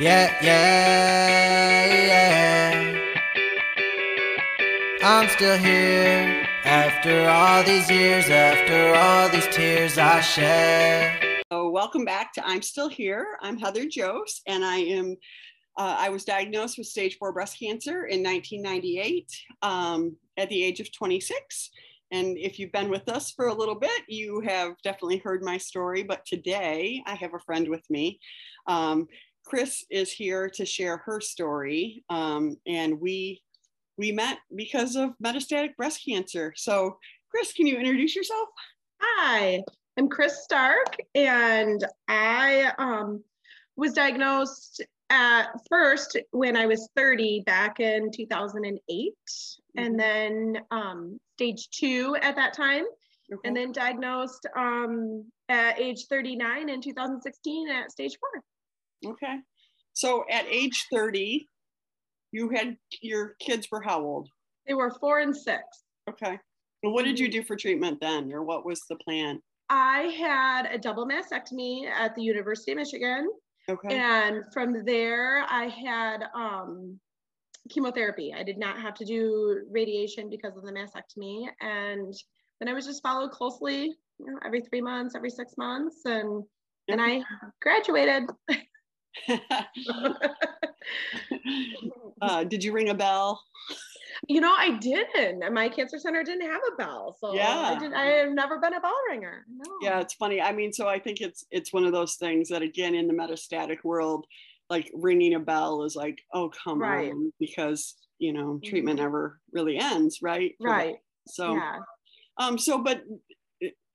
Yeah, yeah, yeah. I'm still here after all these years, after all these tears I shed. So, welcome back to I'm Still Here. I'm Heather Jose, and I am. Uh, I was diagnosed with stage four breast cancer in 1998 um, at the age of 26. And if you've been with us for a little bit, you have definitely heard my story. But today I have a friend with me. Um, Chris is here to share her story. Um, and we we met because of metastatic breast cancer. So, Chris, can you introduce yourself? Hi, I'm Chris Stark, and I um, was diagnosed at first when I was 30 back in 2008, mm-hmm. and then um, stage two at that time, okay. and then diagnosed um, at age 39 in 2016 at stage four. Okay. So at age 30, you had your kids were how old? They were four and six. Okay. And what did you mm-hmm. do for treatment then, or what was the plan? I had a double mastectomy at the University of Michigan. Okay. And from there, I had um, chemotherapy. I did not have to do radiation because of the mastectomy. And then I was just followed closely, you know, every three months, every six months. And and I graduated. uh, did you ring a bell? You know, I didn't. My cancer center didn't have a bell, so yeah, I, did, I have never been a bell ringer. No. Yeah, it's funny. I mean, so I think it's it's one of those things that again in the metastatic world, like ringing a bell is like, oh come right. on, because you know treatment mm-hmm. never really ends, right? Right. So, yeah. um, so but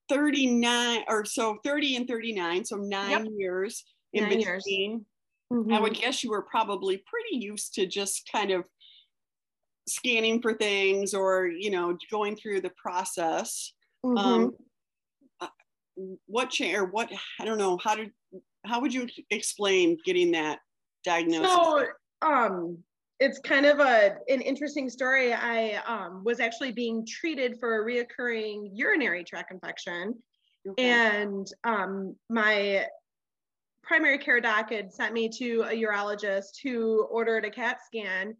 39 or so 30 and 39 so nine yep. years in nine between. Mm-hmm. I would guess you were probably pretty used to just kind of scanning for things or, you know, going through the process. Mm-hmm. Um, uh, what change or what, I don't know, how did, how would you explain getting that diagnosis? So, um, it's kind of a an interesting story. I um, was actually being treated for a reoccurring urinary tract infection, okay. and um, my primary care doc had sent me to a urologist who ordered a CAT scan.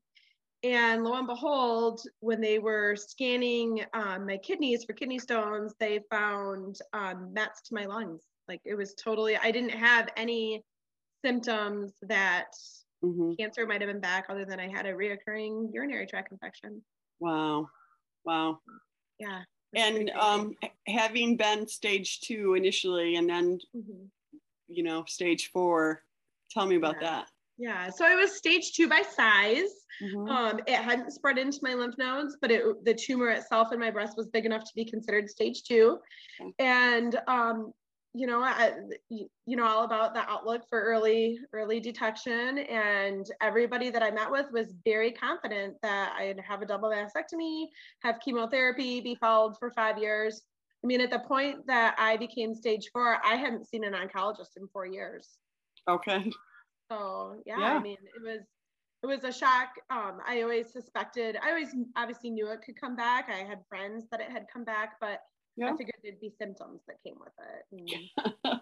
And lo and behold, when they were scanning um, my kidneys for kidney stones, they found um, mets to my lungs. Like it was totally, I didn't have any symptoms that mm-hmm. cancer might have been back other than I had a reoccurring urinary tract infection. Wow. Wow. Yeah. And um, having been stage two initially and then mm-hmm you know, stage four. Tell me about yeah. that. Yeah, so I was stage two by size. Mm-hmm. Um, it hadn't spread into my lymph nodes, but it, the tumor itself in my breast was big enough to be considered stage two. Okay. And um, you know, I, you know all about the outlook for early early detection, and everybody that I met with was very confident that I'd have a double mastectomy, have chemotherapy, be followed for five years, I mean, at the point that I became stage four, I hadn't seen an oncologist in four years. Okay. So yeah, yeah. I mean, it was it was a shock. Um, I always suspected. I always obviously knew it could come back. I had friends that it had come back, but yeah. I figured there'd be symptoms that came with it.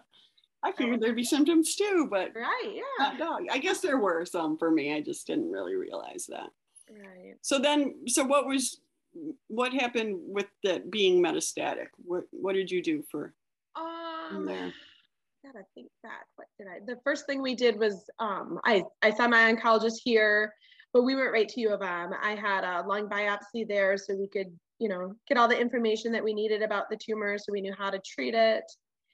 I figured there'd be symptoms too, but right, yeah. No, I guess there were some for me. I just didn't really realize that. Right. So then, so what was what happened with that being metastatic? What what did you do for um, there? Gotta think back. What did I? The first thing we did was um, I I saw my oncologist here, but we went right to U of M. I had a lung biopsy there, so we could you know get all the information that we needed about the tumor, so we knew how to treat it.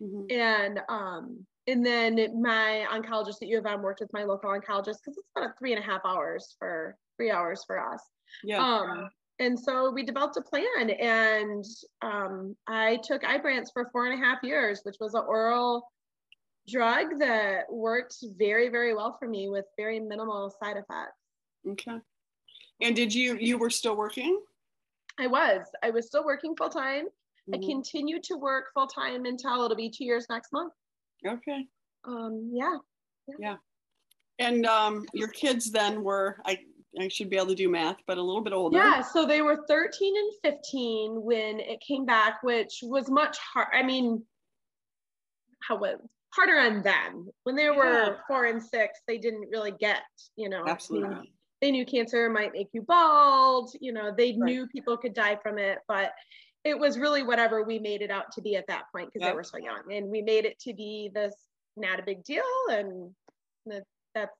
Mm-hmm. And um, and then my oncologist at U of M worked with my local oncologist because it's about three and a half hours for three hours for us. Yeah. Um, and so we developed a plan and um, i took ibrance for four and a half years which was an oral drug that worked very very well for me with very minimal side effects. Okay. And did you you were still working? I was. I was still working full time mm-hmm. i continued to work full time until it'll be two years next month. Okay. Um yeah yeah, yeah. and um your kids then were i I should be able to do math, but a little bit older. Yeah, so they were 13 and 15 when it came back, which was much hard. I mean, how was harder on them when they were Yeah. four and six they didn't really get you know I mean, Absolutely. they knew cancer might make you bald you know they Right. knew people could die from it but it was really whatever we made it out to be at that point because Yep. they were so young and we made it to be this not a big deal and that, that's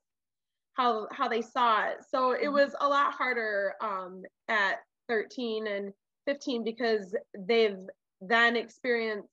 how how they saw it. So it Mhm. was a lot harder um, at 13 and 15 because they've then experienced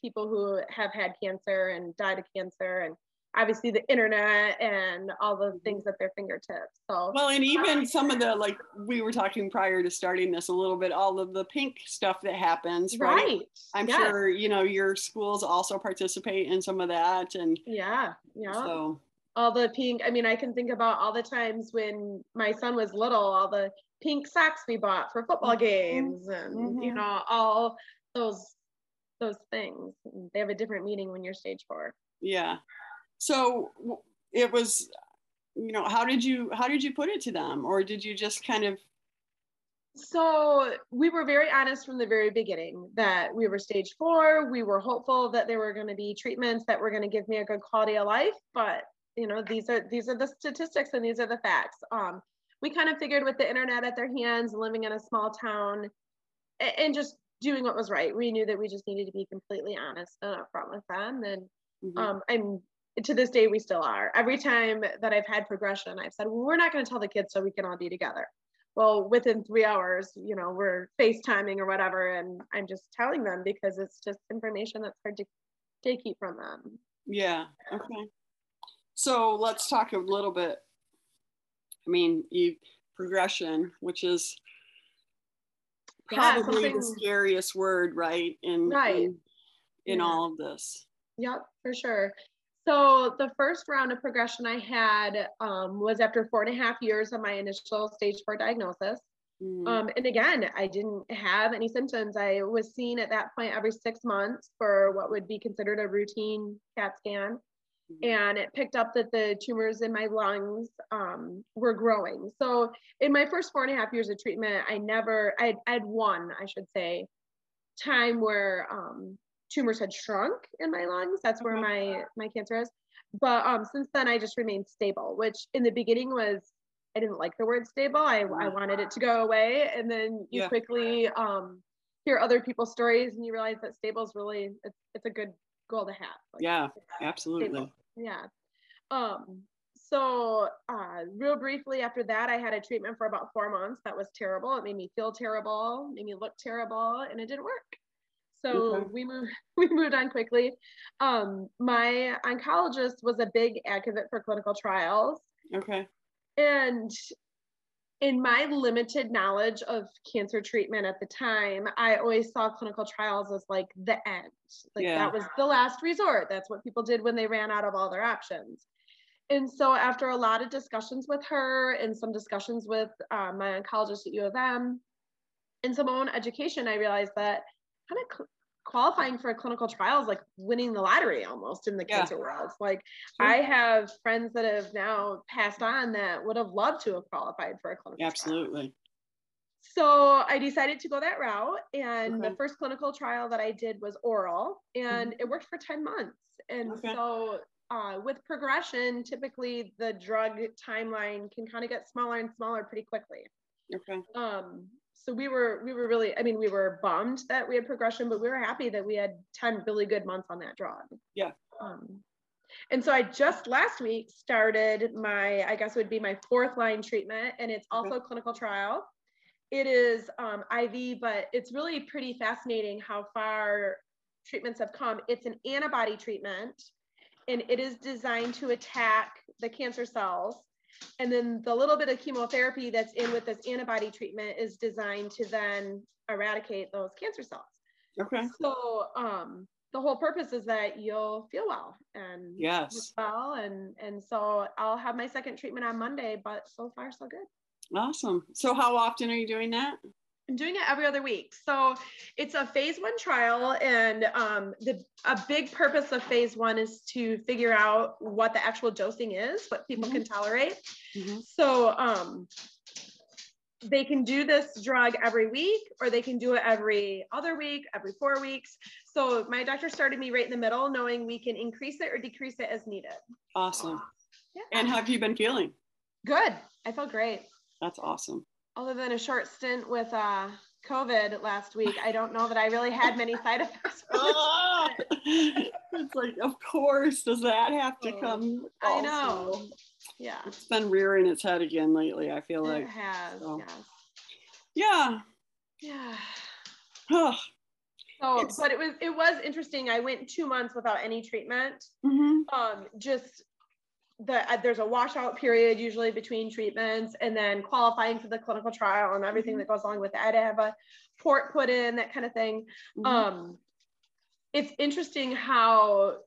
people who have had cancer and died of cancer and obviously the internet and all the things at their fingertips. So Well, and even some of the like we were talking prior to starting this a little bit, all of the pink stuff that happens, right? right. I'm yes. sure you know your schools also participate in some of that, and yeah. Yeah. so all the pink i mean i can think about all the times when my son was little all the pink socks we bought for football games and you Mhm. know all those those things. They have a different meaning when you're stage four. Yeah. So it was, you know, how did you how did you put it to them, or did you just kind of so we were very honest from the very beginning that we were stage four. We were hopeful that there were going to be treatments that were going to give me a good quality of life but you know these are these are the statistics and these are the facts um, we kind of figured with the internet at their hands living in a small town and just doing what was right we knew that we just needed to be completely honest and upfront with them and Mhm. um, I'm to this day we still are. Every time that I've had progression, I've said, well, we're not going to tell the kids so we can all be together. Well, within three hours, you know, we're FaceTiming or whatever, and I'm just telling them because it's just information that's hard to, to keep from them. Yeah. Okay. So let's talk a little bit. I mean, you progression, which is Yeah, probably the scariest word, right? In Right. in, in Yeah. all of this. Yep, for sure. So the first round of progression I had um, was after four and a half years of my initial stage four diagnosis. Mhm. Um, and again, I didn't have any symptoms. I was seen at that point every six months for what would be considered a routine CAT scan. Mhm. And it picked up that the tumors in my lungs um, were growing. So in my first four and a half years of treatment, I never, I I had one, I should say, time where um, tumors had shrunk in my lungs. That's where my my cancer is. But um, since then, I just remained stable, which in the beginning was I didn't like the word stable. I, I wanted it to go away, and then you Yeah. quickly um, hear other people's stories, and you realize that stable is really it's, it's a good goal to have. Like, Yeah, absolutely. Yeah. Um, so uh, real briefly after that, I had a treatment for about four months. That was terrible. It made me feel terrible, made me look terrible, and it didn't work. So Okay. we moved we moved on quickly. Um, my oncologist was a big advocate for clinical trials. Okay. And in my limited knowledge of cancer treatment at the time, I always saw clinical trials as like the end. Like Yeah. that was the last resort. That's what people did when they ran out of all their options. And so, after a lot of discussions with her and some discussions with uh, my oncologist at U of M and some own education, I realized that kind of cl- qualifying for a clinical trial is like winning the lottery almost in the Yeah. cancer world. Like, Sure. I have friends that have now passed on that would have loved to have qualified for a clinical trial. Absolutely. So I decided to go that route. And Okay. the first clinical trial that I did was oral, and it worked for 10 months. And Okay. so uh, with progression, typically the drug timeline can kind of get smaller and smaller pretty quickly. Okay. Um, so we were we were really, I mean, we were bummed that we had progression, but we were happy that we had 10 really good months on that drug. Yeah. Um, and so I just last week started my, I guess it would be my fourth line treatment, and it's also a clinical trial. It is um, IV, but it's really pretty fascinating how far treatments have come. It's an antibody treatment, and it is designed to attack the cancer cells. And then the little bit of chemotherapy that's in with this antibody treatment is designed to then eradicate those cancer cells. Okay. So um, the whole purpose is that you'll feel well and Yes. well, and and so I'll have my second treatment on Monday. But so far, so good. Awesome. So how often are you doing that? I'm doing it every other week. So it's a phase one trial, and um, the a big purpose of phase one is to figure out what the actual dosing is, what people can tolerate. Mhm. So um, they can do this drug every week, or they can do it every other week, every four weeks. So my doctor started me right in the middle, knowing we can increase it or decrease it as needed. Awesome. Yeah. And how have you been feeling? Good. I felt great. That's awesome. Other than a short stint with uh, COVID last week, I don't know that I really had many side effects. It's like, of course, does that have to Oh, come? I know. Yeah. It's been rearing its head again lately. I feel It like, has. so. Yes. yeah. Yeah. Ugh. So, It's- but it was it was interesting. I went two months without any treatment. Mhm. Um, just the uh, there's a washout period usually between treatments, and then qualifying for the clinical trial and everything Mhm. that goes along with it. I have a port put in, that kind of thing. Mhm. Um, it's interesting how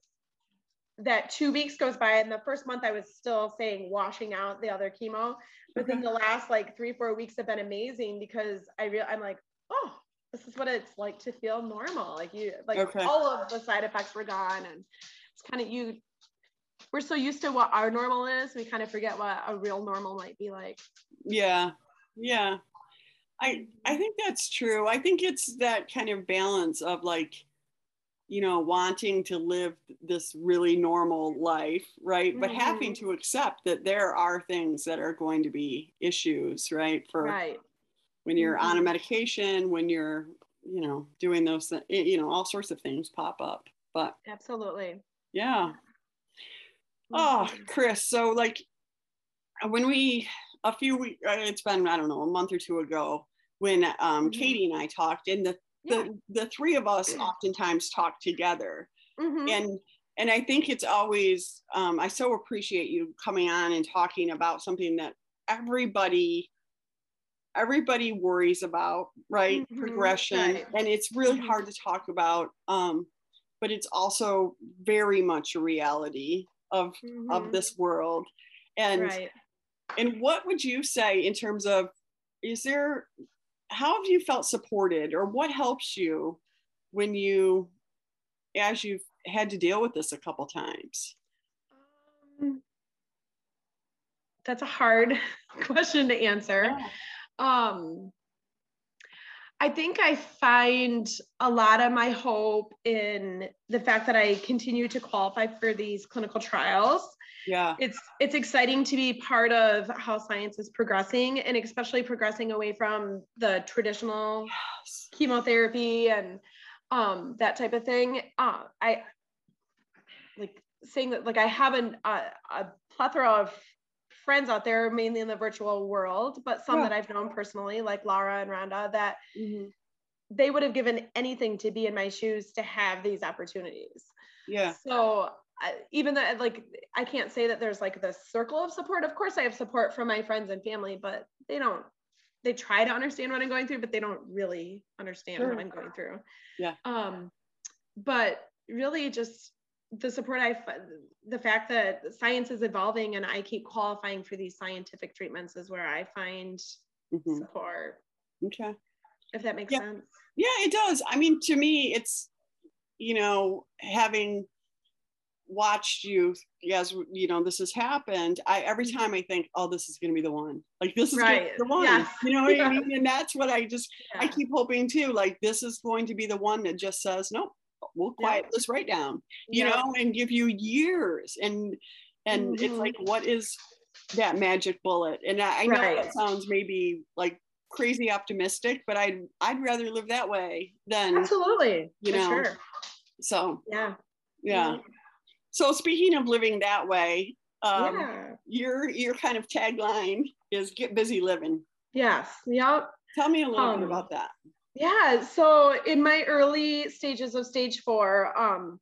that two weeks goes by, and the first month I was still saying washing out the other chemo, but then the last like three four weeks have been amazing because I real I'm like, oh, this is what it's like to feel normal. Like you like Okay. all of the side effects were gone, and it's kind of you. We're so used to what our normal is, we kind of forget what a real normal might be like. Yeah. Yeah. I I think that's true. I think it's that kind of balance of like, you know, wanting to live this really normal life, right? But mm-hmm. having to accept that there are things that are going to be issues, right? For Right. when you're mm-hmm. on a medication, when you're, you know, doing those, you know, all sorts of things pop up. But Absolutely. yeah. Oh, Mhm. Chris. So like when we a few weeks, it's been I don't know a month or two ago when um, Mhm. Katie and I talked, and the Yeah. the the three of us oftentimes talk together, Mhm. and and I think it's always um, I so appreciate you coming on and talking about something that everybody everybody worries about right Mhm, progression right. and it's really Mhm. hard to talk about um, but it's also very much a reality of of Mhm. this world and right. and what would you say in terms of is there how have you felt supported or what helps you when you as you've had to deal with this a couple times Um, that's a hard question to answer. Um, I think I find a lot of my hope in the fact that I continue to qualify for these clinical trials. yeah It's it's exciting to be part of how science is progressing and especially progressing away from the traditional chemotherapy and um, that type of thing. Uh, I like saying that like I have an, a, a plethora of friends out there, mainly in the virtual world, but some Yeah. that I've known personally, like Lara and Rhonda, that Mhm. they would have given anything to be in my shoes to have these opportunities. yeah So I, even though like I can't say that there's like this circle of support. Of course, I have support from my friends and family, but they don't. They try to understand what I'm going through, but they don't really understand Sure. what I'm going through. Yeah. Um, but really, just the support I, the fact that science is evolving and I keep qualifying for these scientific treatments is where I find Mhm. support. okay If that makes Yeah. sense. yeah it does i mean to me it's you know having watched you as you know this has happened i every time i think oh this is going to be the one like this is Mm-hmm. Right. the one Yes. you know what i mean and that's what i just i keep hoping too like this is going to be the one that just says nope we'll Yeah. quiet this right down you Yeah. know and give you years and and it's Mhm. like what is that magic bullet and i, I know Right. that sounds maybe like crazy optimistic but i'd i'd rather live that way than Absolutely. you know, Sure. so Yeah. yeah so speaking of living that way um yeah. your your kind of tagline is get busy living Yes. Yep. tell me a little Um, bit about that Yeah. So in my early stages of stage four, um,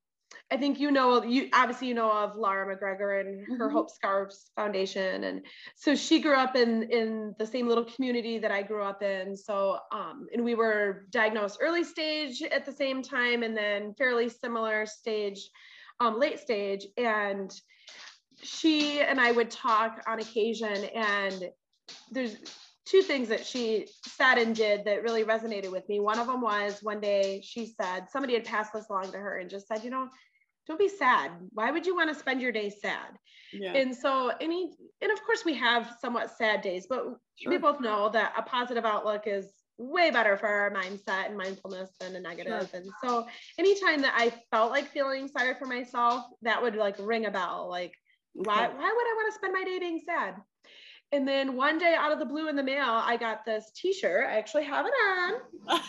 I think you know you obviously you know of Lara MacGregor and her Mhm. Hope Scarves Foundation, and so she grew up in in the same little community that I grew up in. So um, and we were diagnosed early stage at the same time, and then fairly similar stage, um, late stage, and she and I would talk on occasion, and there's two things that she said and did that really resonated with me. One of them was one day she said somebody had passed this along to her and just said, you know, don't be sad. Why would you want to spend your day sad? yeah And so any and of course we have somewhat sad days, but we both know that a positive outlook is way better for our mindset and mindfulness than a negative. Sure. And so anytime that I felt like feeling sorry for myself, that would like ring a bell. Like, okay. why, why would I want to spend my day being sad? And then one day out of the blue in the mail, I got this t-shirt. I actually have it on.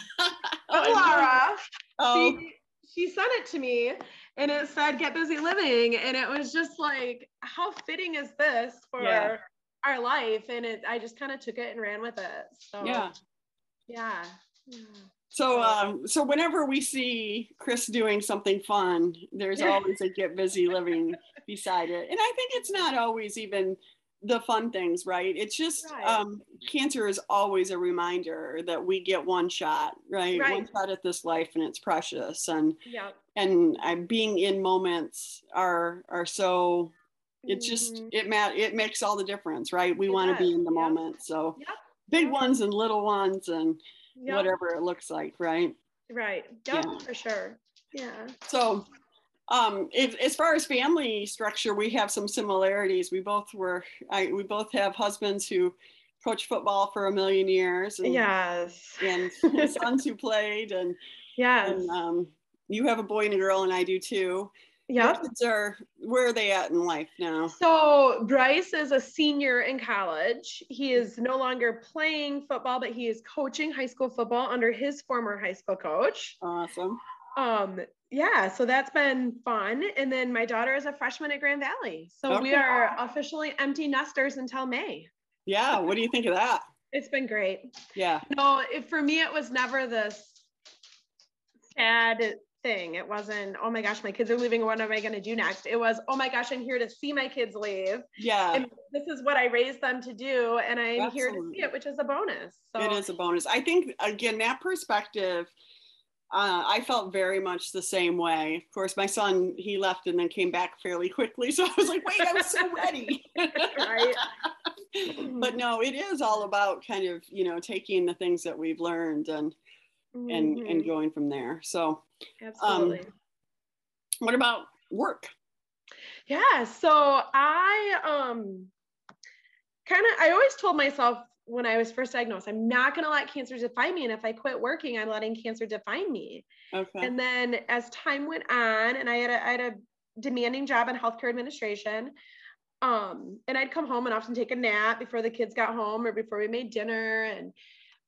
oh, Lara. Oh. She, she sent it to me and it said get busy living. And it was just like, how fitting is this for yeah. our life? And it I just kind of took it and ran with it. So yeah. Yeah. So, um, so whenever we see Chris doing something fun, there's always a get busy living beside it. And I think it's not always even the fun things, right? It's just right. Um, cancer is always a reminder that we get one shot, right? right? One shot at this life, and it's precious. And yeah, and uh, being in moments are are so. It just mm-hmm. it mat it makes all the difference, right? We want to be in the yep. moment, so yep. big yep. ones and little ones and whatever it looks like, right? Right. Yeah, for sure. Yeah. So um, if, as far as family structure, we have some similarities. We both were, I, we both have husbands who coached football for a million years. And, yes. And sons who played. And yes. And, um, you have a boy and a girl, and I do too. Yeah. Are where are they at in life now? So Bryce is a senior in college. He is no longer playing football, but he is coaching high school football under his former high school coach. Awesome. Um, yeah, so that's been fun. And then my daughter is a freshman at Grand Valley. So okay. we are officially empty nesters until May. Yeah, what do you think of that? It's been great. Yeah. No, it, for me, it was never this sad thing. It wasn't, oh my gosh, my kids are leaving. What am I going to do next? It was, oh my gosh, I'm here to see my kids leave. Yeah. And this is what I raised them to do. And I'm Absolutely. here to see it, which is a bonus. So it is a bonus. I think, again, that perspective uh, I felt very much the same way. Of course, my son he left and then came back fairly quickly, so I was like, "Wait, I was so ready." right. but no, it is all about kind of you know taking the things that we've learned and mm-hmm. and and going from there. So, absolutely. Um, what about work? Yeah, so I um kind of I always told myself when I was first diagnosed, I'm not going to let cancer define me. And if I quit working, I'm letting cancer define me. Okay. And then as time went on, and I had a, I had a demanding job in healthcare administration, um, and I'd come home and often take a nap before the kids got home or before we made dinner. And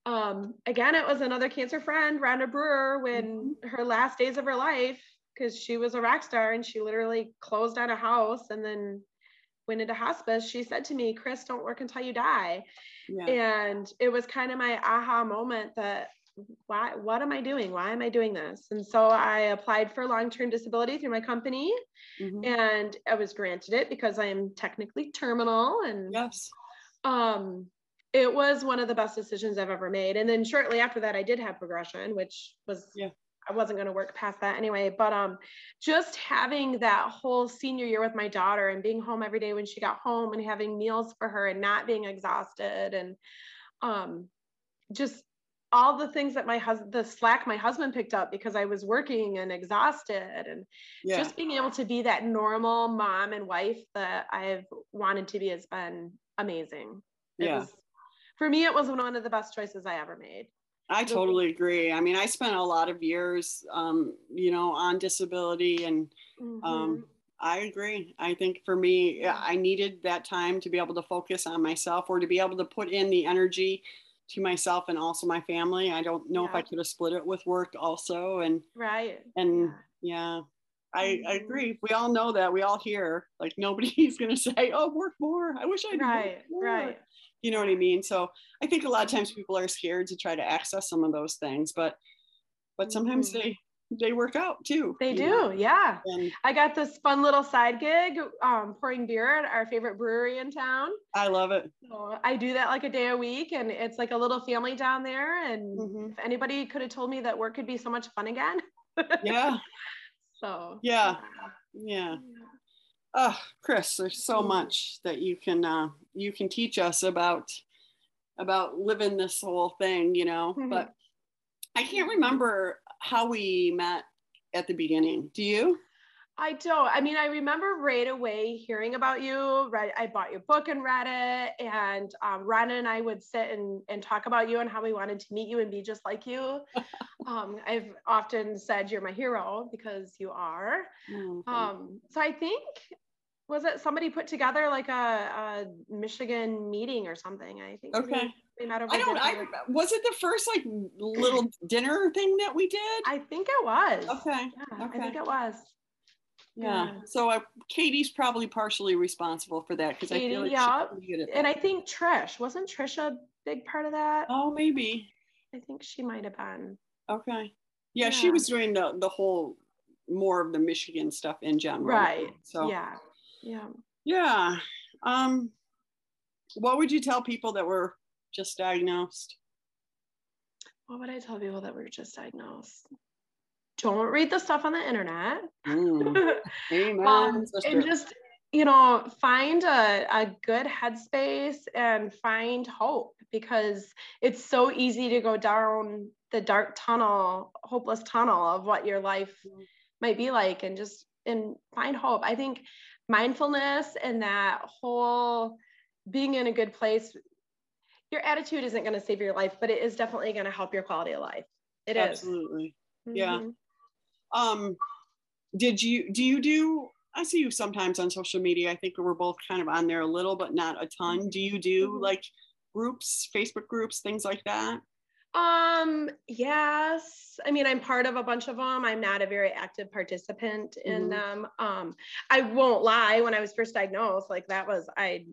um, again, it was another cancer friend, Rhonda Brewer, when mm-hmm. her last days of her life, because she was a rock star and she literally closed down a house and then went into hospice, she said to me, Chris, don't work until you die. Yeah. And it was kind of my aha moment that why what am I doing? Why am I doing this? And so I applied for long-term disability through my company mm-hmm. and I was granted it because I am technically terminal and yes. Um it was one of the best decisions I've ever made. And then shortly after that I did have progression, which was yeah I wasn't going to work past that anyway. But um, just having that whole senior year with my daughter and being home every day when she got home and having meals for her and not being exhausted and um, just all the things that my husband, the slack my husband picked up because I was working and exhausted and yeah. just being able to be that normal mom and wife that I've wanted to be has been amazing. It yeah. Was, for me, it was one of the best choices I ever made. I totally agree. I mean, I spent a lot of years, um, you know, on disability, and um, mm-hmm. I agree. I think for me, I needed that time to be able to focus on myself or to be able to put in the energy to myself and also my family. I don't know yeah. if I could have split it with work also. And right. And yeah. yeah I, mm-hmm. I agree. We all know that. We all hear like nobody's gonna say, "Oh, work more." I wish I did. Right, right you know what I mean? So I think a lot of times people are scared to try to access some of those things, but but sometimes mm-hmm. they they work out too. They do, know? yeah. And I got this fun little side gig, um, pouring beer at our favorite brewery in town. I love it. So I do that like a day a week, and it's like a little family down there. And mm-hmm. if anybody could have told me that work could be so much fun again. yeah. So yeah. yeah. yeah oh chris there's so much that you can uh, you can teach us about about living this whole thing you know mm-hmm. but i can't remember how we met at the beginning do you I don't. I mean, I remember right away hearing about you. Right, I bought your book and read it, and um, Rana and I would sit and, and talk about you and how we wanted to meet you and be just like you. um, I've often said you're my hero because you are. Mm-hmm. Um, so I think was it somebody put together like a, a Michigan meeting or something? I think. Okay. We met over I don't. I was it the first like little dinner thing that we did. I think it was. Okay. Yeah, okay. I think it was. Yeah. Yeah. So uh, Katie's probably partially responsible for that because I feel like yeah. she's pretty good at And. I think Trish wasn't Trish a big part of that? oh, maybe. I think she might have been. Okay. Yeah, she was doing the the whole more of the Michigan stuff in general. Right. So Yeah. Yeah. yeah. Um, what would you tell people that were just diagnosed? What would I tell people that were just diagnosed? Don't read the stuff on the internet. Mm. Amen. um, and just you know find a, a good headspace and find hope because it's so easy to go down the dark tunnel hopeless tunnel of what your life Mhm. might be like and just and find hope i think mindfulness and that whole being in a good place your attitude isn't going to save your life but it is definitely going to help your quality of life It is. Absolutely. yeah. Mhm. Um, did you do you do? I see you sometimes on social media. I think we're both kind of on there a little, but not a ton. Do you do Mhm. like groups, Facebook groups, things like that? Um, yes. I mean, I'm part of a bunch of them. I'm not a very active participant in Mhm. them. Um, I won't lie, when I was first diagnosed, like that was I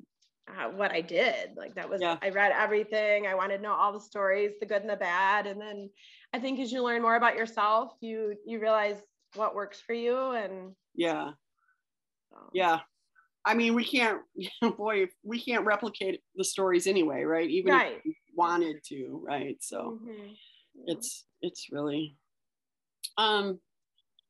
uh, what I did. Like that was Yeah. I read everything. I wanted to know all the stories, the good and the bad. And then I think as you learn more about yourself, you you realize what works for you and Yeah, so, yeah. I mean, we can't. Boy, we can't replicate the stories anyway, right? Even Right. if we wanted to, right? So Mhm. It's it's really. Um,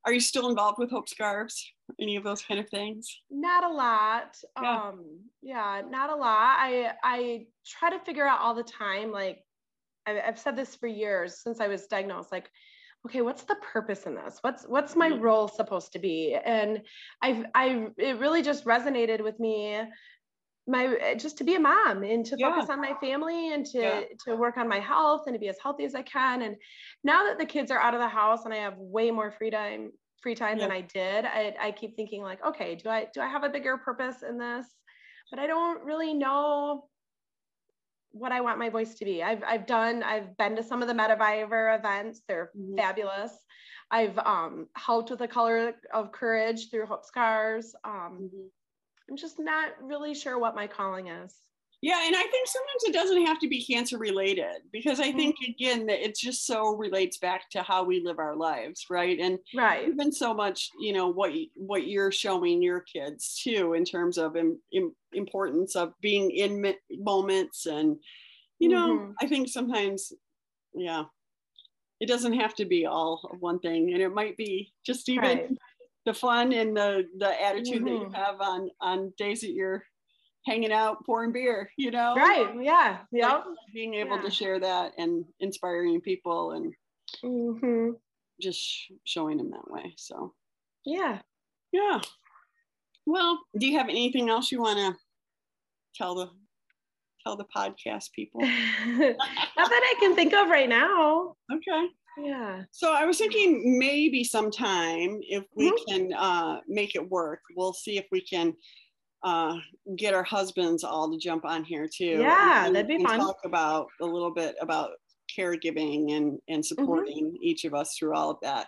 are you still involved with Hope Scarves? Any of those kind of things? not a lot Yeah. um yeah not a lot i i try to figure out all the time like I've, I've said this for years since i was diagnosed like okay what's the purpose in this? What's what's my role supposed to be? And i've i it really just resonated with me my just to be a mom and to Yeah. focus on my family and to Yeah. to work on my health and to be as healthy as i can. And now that the kids are out of the house and i have way more free time free time than i did I, I keep thinking like okay do i do i have a bigger purpose in this? But i don't really know what i want my voice to be. I've i've done i've been to some of the metavivor events. They're Mhm. fabulous. I've um helped with the color of courage through Hope Scarves. Um i'm just not really sure what my calling is Yeah, and I think sometimes it doesn't have to be cancer related because I think Mm-hmm. again that it just so relates back to how we live our lives, right? And right even so much, you know, what what you're showing your kids too in terms of im- im- importance of being in moments and you know, Mhm. I think sometimes yeah. It doesn't have to be all of one thing and it might be just even Right. the fun and the the attitude that you Mhm. have on on days that you're hanging out pouring beer, you know? right yeah yeah like being able Yeah. to share that and inspiring people and hmm just showing them that way so. Yeah. Yeah. Well do you have anything else you want to tell the tell the podcast people? Not that i can think of right now. Okay. Yeah. So i was thinking maybe sometime if we Mhm. can uh, make it work we'll see if we can uh, get our husbands all to jump on here too Yeah, and- that'd be and fun. talk about a little bit about caregiving and Mm-hmm. and supporting each of us through all of that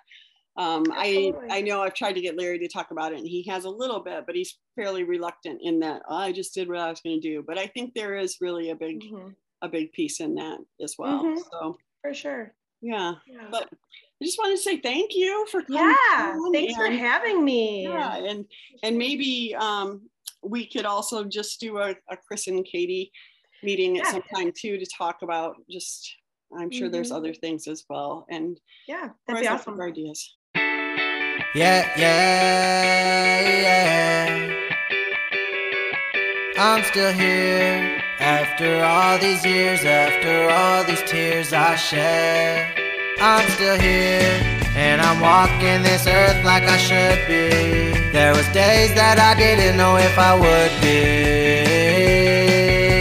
um, I I know I've tried to get Larry to talk about it, and he has a little bit, but he's fairly reluctant in that. "Oh, I just did what I was going to do, but I think there is really a big Mhm. a big piece in that as well. Mhm. So for sure yeah, yeah, but I just want to say thank you for coming. yeah thanks for having me yeah, and and maybe um, we could also just do a, a Chris and Katie meeting at some time too to talk about just. I'm sure there's Mhm. other things as well, and yeah that'd be awesome for ideas. Yeah, yeah, yeah. I'm still here after all these years, after all these tears I shed. I'm still here And I'm walking this earth like I should be. There was days that I didn't know if I would be.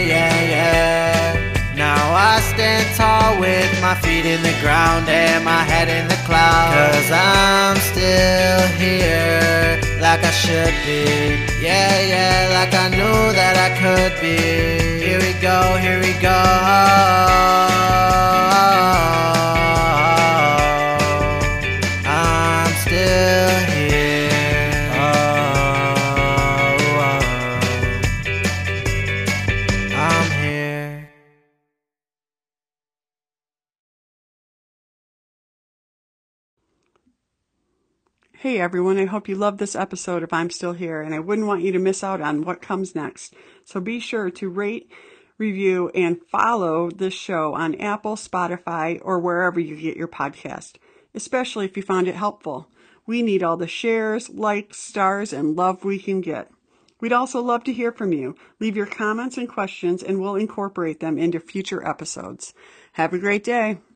Yeah, yeah. Now I stand tall with my feet in the ground and my head in the clouds. Cause I'm still here like I should be. Yeah, yeah, like I knew that I could be. Here we go, here we go. Hey everyone, I hope you loved this episode if I'm Still Here, and I wouldn't want you to miss out on what comes next. So be sure to rate, review, and follow this show on Apple, Spotify, or wherever you get your podcast, especially if you found it helpful. We need all the shares, likes, stars, and love we can get. We'd also love to hear from you. Leave your comments and questions, and we'll incorporate them into future episodes. Have a great day.